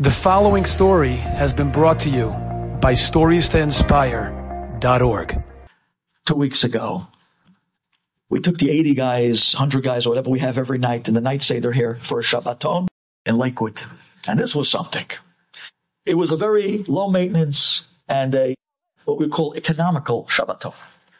The following story has been brought to you by StoriesToInspire.org. Two weeks ago, we took the 80 guys, 100 guys, or whatever we have every night in the night Seder here for a Shabbaton in Lakewood. And this was something. It was a very low maintenance and a what we call economical Shabbaton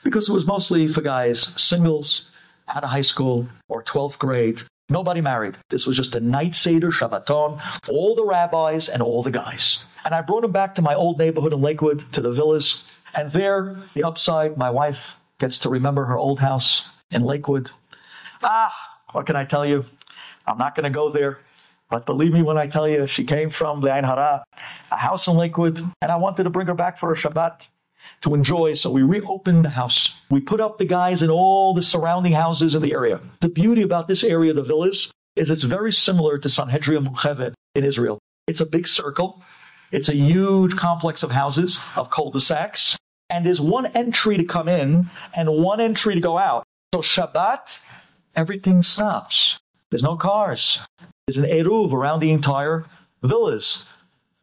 because it was mostly for guys, singles, out of high school or 12th grade, Nobody married. This was just a night Seder Shabbaton, all the rabbis and all the guys. And I brought them back to my old neighborhood in Lakewood, to the villas. And there, the upside, my wife gets to remember her old house in Lakewood. Ah, what can I tell you? I'm not going to go there. But believe me when I tell you, she came from the Ein Hara, a house in Lakewood, and I wanted to bring her back for a Shabbat to enjoy. So we reopened the house. We put up the guys in all the surrounding houses in the area. The beauty about this area, the villas, is it's very similar to Sanhedria Murchevet in Israel. It's a big circle. It's a huge complex of houses, of cul-de-sacs. And there's one entry to come in and one entry to go out. So Shabbat, everything stops. There's no cars. There's an Eruv around the entire villas.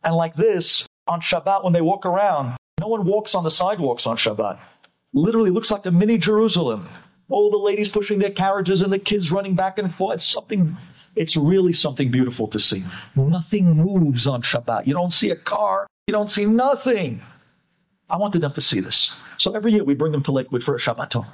And like this, on Shabbat, when they walk around, no one walks on the sidewalks on Shabbat. Literally looks like a mini Jerusalem. All the ladies pushing their carriages and the kids running back and forth. It's something, it's really something beautiful to see. Nothing moves on Shabbat. You don't see a car. You don't see nothing. I wanted them to see this. So every year we bring them to Lakewood for a Shabbaton.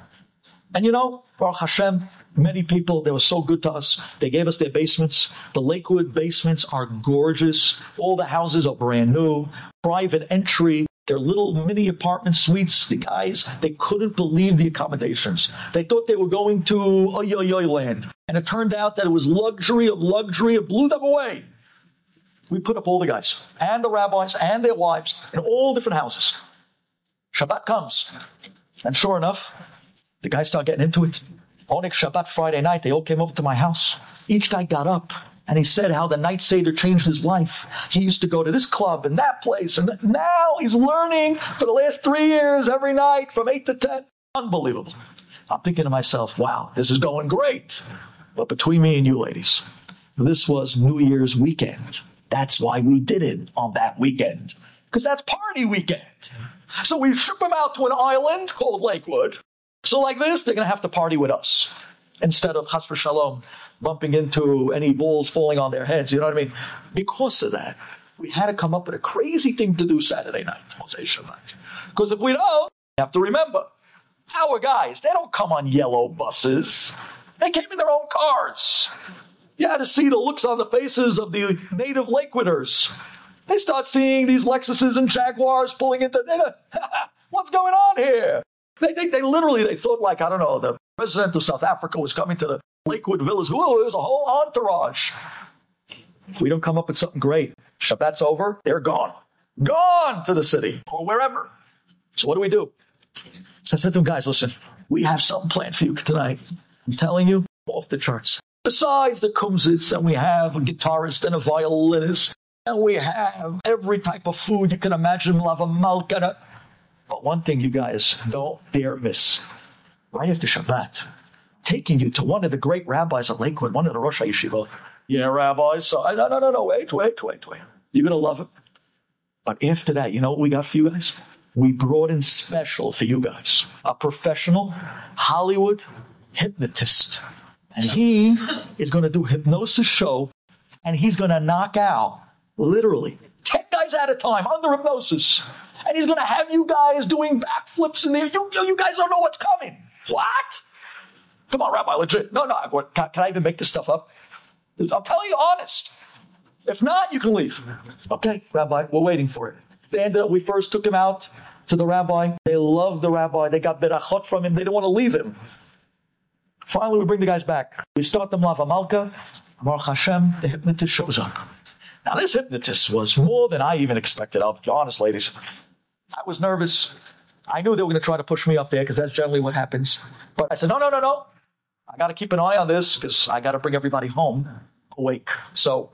And you know, Baruch Hashem, many people, they were so good to us. They gave us their basements. The Lakewood basements are gorgeous. All the houses are brand new. Private entry. Their little mini apartment suites, the guys, they couldn't believe the accommodations. They thought they were going to oy oy oy land. And it turned out that it was luxury of luxury. It blew them away. We put up all the guys and the rabbis and their wives in all different houses. Shabbat comes. And sure enough, the guys start getting into it. Oneg Shabbat Friday night, they all came over to my house. Each guy got up and he said how the night Seder changed his life. He used to go to this club and that place, and now he's learning for the last three years every night from 8 to 10. Unbelievable. I'm thinking to myself, wow, this is going great. But between me and you ladies, this was New Year's weekend. That's why we did it on that weekend. Because that's party weekend. So we ship them out to an island called Lakewood. So like this, they're going to have to party with us instead of Chas Shalom bumping into any balls falling on their heads. You know what I mean? Because of that, we had to come up with a crazy thing to do Saturday night, Motzei Shabbat. Because if we don't, you have to remember, our guys, they don't come on yellow buses. They came in their own cars. You had to see the looks on the faces of the native Lakewooders. They start seeing these Lexuses and Jaguars pulling into. What's going on here? They, they, they literally they thought like I don't know the president of South Africa was coming to the Lakewood Villas. Whoa, there's a whole entourage. If we don't come up with something great, Shabbat's over, they're gone. Gone to the city or wherever. So what do we do? So I said to them, guys, listen, we have something planned for you tonight. I'm telling you, off the charts. Besides the kumsitz, and we have a guitarist and a violinist, and we have every type of food you can imagine, lava malka. But one thing you guys don't dare miss. Right after Shabbat, taking you to one of the great rabbis at Lakewood, one of the Rosh Yeshiva. Yeah, rabbis. So, no, no, no, no, wait, wait, wait, wait. You're going to love it. But after that, you know what we got for you guys? We brought in special for you guys a professional Hollywood hypnotist. And he is going to do hypnosis show and he's going to knock out literally 10 guys at a time under hypnosis. And he's going to have you guys doing backflips in there. You, you guys don't know what's coming. What? Come on, Rabbi, legit. No, no, can, can I even make this stuff up? I'm telling you honest. If not, you can leave. Okay, Rabbi, we're waiting for it. They ended up, we first took him out to the rabbi. They loved the rabbi. They got berachot from him. They didn't want to leave him. Finally, we bring the guys back. We start them lava malka. Baruch Hashem, the hypnotist shows up. Now, this hypnotist was more than I even expected. I'll be honest, ladies. I was nervous. I knew they were going to try to push me up there because that's generally what happens. But I said, no, no, no, no. I got to keep an eye on this because I got to bring everybody home awake. So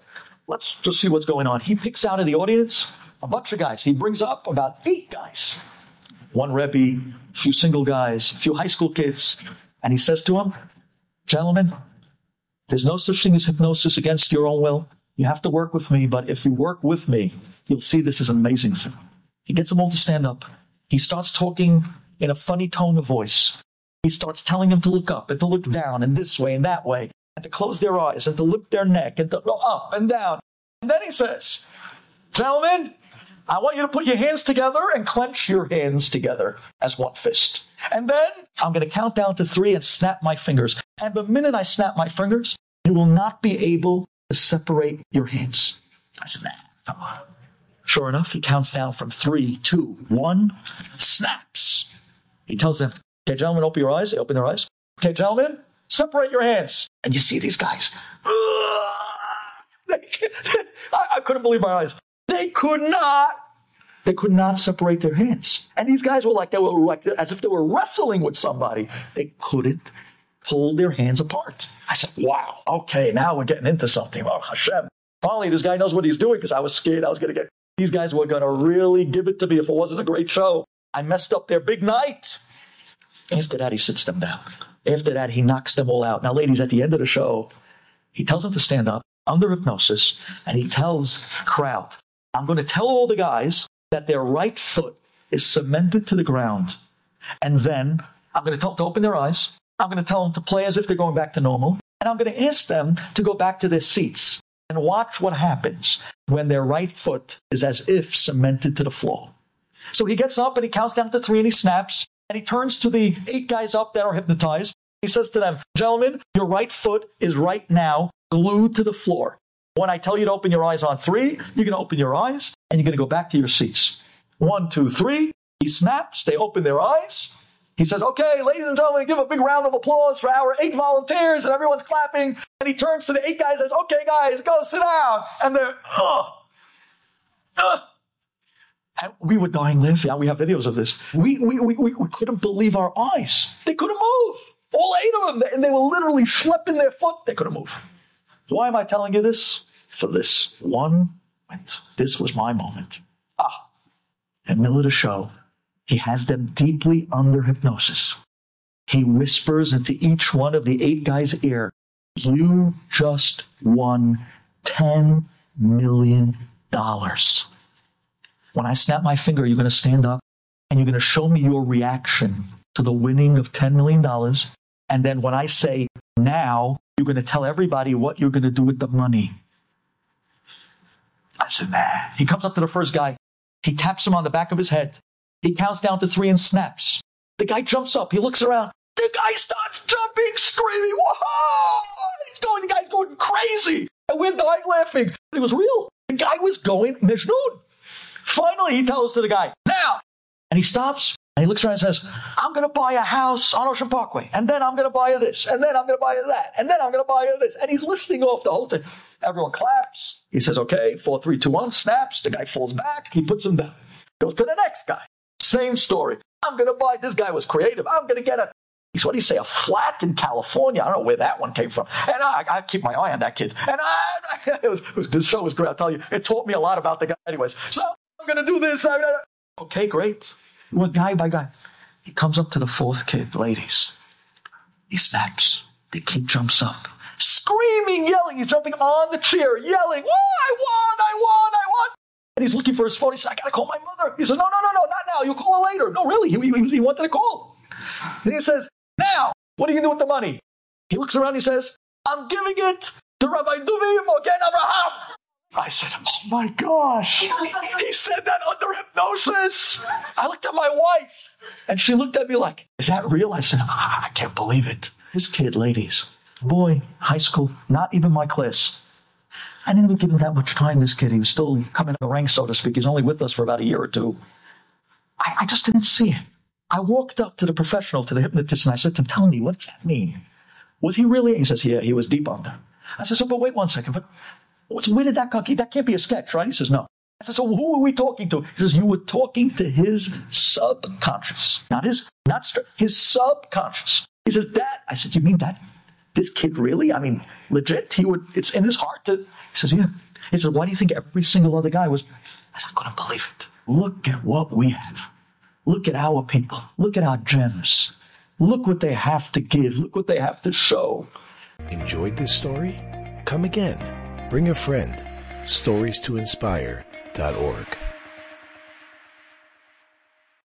let's just see what's going on. He picks out of the audience a bunch of guys. He brings up about eight guys. One Rebbe, a few single guys, a few high school kids. And he says to them, Gentlemen, there's no such thing as hypnosis against your own will. You have to work with me, but if you work with me, you'll see this is an amazing thing. He gets them all to stand up. He starts talking in a funny tone of voice. He starts telling them to look up and to look down and this way and that way and to close their eyes and to lift their neck and to go up and down. And then he says, Gentlemen, I want you to put your hands together and clench your hands together as one fist. And then I'm going to count down to three and snap my fingers. And the minute I snap my fingers, you will not be able to separate your hands. I said, nah, come on. Sure enough, he counts down from three, two, one, snaps. He tells them, okay, gentlemen, open your eyes. They open their eyes. Okay, gentlemen, separate your hands. And you see these guys. I couldn't believe my eyes. They could not. They could not separate their hands. And these guys were like, they were like, as if they were wrestling with somebody. They couldn't pull their hands apart. I said, wow, okay, now we're getting into something. Oh, Hashem. Finally, this guy knows what he's doing because I was scared I was going to get, these guys were going to really give it to me if it wasn't a great show. I messed up their big night. After that, he sits them down. After that, he knocks them all out. Now, ladies, at the end of the show, he tells them to stand up under hypnosis and he tells crowd, I'm going to tell all the guys that their right foot is cemented to the ground. And then I'm going to tell them to open their eyes. I'm going to tell them to play as if they're going back to normal. And I'm going to ask them to go back to their seats and watch what happens when their right foot is as if cemented to the floor. So he gets up and he counts down to three and he snaps and he turns to the eight guys up that are hypnotized. He says to them, Gentlemen, your right foot is right now glued to the floor. When I tell you to open your eyes on three, you're going to open your eyes and you're going to go back to your seats. One, two, three. He snaps. They open their eyes. He says, okay, ladies and gentlemen, give a big round of applause for our eight volunteers. And everyone's clapping. And he turns to the eight guys and says, okay, guys, go sit down. And they're, oh, uh. And we were dying laughing. We have videos of this. We, we, we, we, we couldn't believe our eyes. They couldn't move. All eight of them. And they were literally schlepping their foot. They couldn't move. Why am I telling you this? for this one moment. This was my moment. Ah. In the middle of the show, he has them deeply under hypnosis. He whispers into each one of the eight guys' ear, You just won $10 million. When I snap my finger, you're going to stand up and you're going to show me your reaction to the winning of $10 million. And then when I say now, you're going to tell everybody what you're going to do with the money. I said, man. He comes up to the first guy. He taps him on the back of his head. He counts down to three and snaps. The guy jumps up. He looks around. The guy starts jumping, screaming. Whoa! He's going, the guy's going crazy. And we're dying laughing. It was real. The guy was going Majnun. Finally, he tells to the guy, now. And he stops and he looks around and says, I'm going to buy a house on Ocean Parkway. And then I'm going to buy you this. And then I'm going to buy you that. And then I'm going to buy you this. And he's listing off the whole thing. Everyone claps. He says, okay, four, three, two, one, snaps. The guy falls back. He puts him down. Goes to the next guy. Same story. I'm going to buy, this guy was creative. I'm going to get a, he's what do you say, a flat in California. I don't know where that one came from. And I, I keep my eye on that kid. And I, it was, it was, this show was great. I'll tell you, it taught me a lot about the guy anyways. So I'm going to do this. Okay, great. Well, guy by guy. He comes up to the fourth kid, ladies. He snaps. The kid jumps up screaming, yelling. He's jumping on the chair, yelling, oh, I won, I won, I won. And he's looking for his phone. He said, I gotta call my mother. He said, No, no, no, no, not now. You'll call her later. No, really. He, he, he wanted to call. And he says, Now, what are you gonna do with the money? He looks around, he says, I'm giving it to Rabbi Duvi Mogen Abraham. I said, Oh my gosh. He said that under hypnosis. I looked at my wife and she looked at me like, Is that real? I said, I can't believe it. This kid, ladies, boy, high school, not even my class. I didn't even give him that much time, this kid. He was still coming up the ranks, so to speak. He's only with us for about a year or two. I, I just didn't see it. I walked up to the professional, to the hypnotist, and I said to him, tell me, what does that mean? Was he really? He says, yeah, he was deep under. I said, so, but wait one second. But where did that come? That can't be a sketch, right? He says, no. I said, so who are we talking to? He says, you were talking to his subconscious. Not his, not his subconscious. He says, that. I said, you mean that? This kid really? I mean, legit? He would, it's in his heart to, he says, yeah. He said, why do you think every single other guy was? I said, I couldn't believe it. Look at what we have. Look at our people. Look at our gems. Look what they have to give. Look what they have to show. Enjoyed this story? Come again. Bring a friend stories to inspire.org.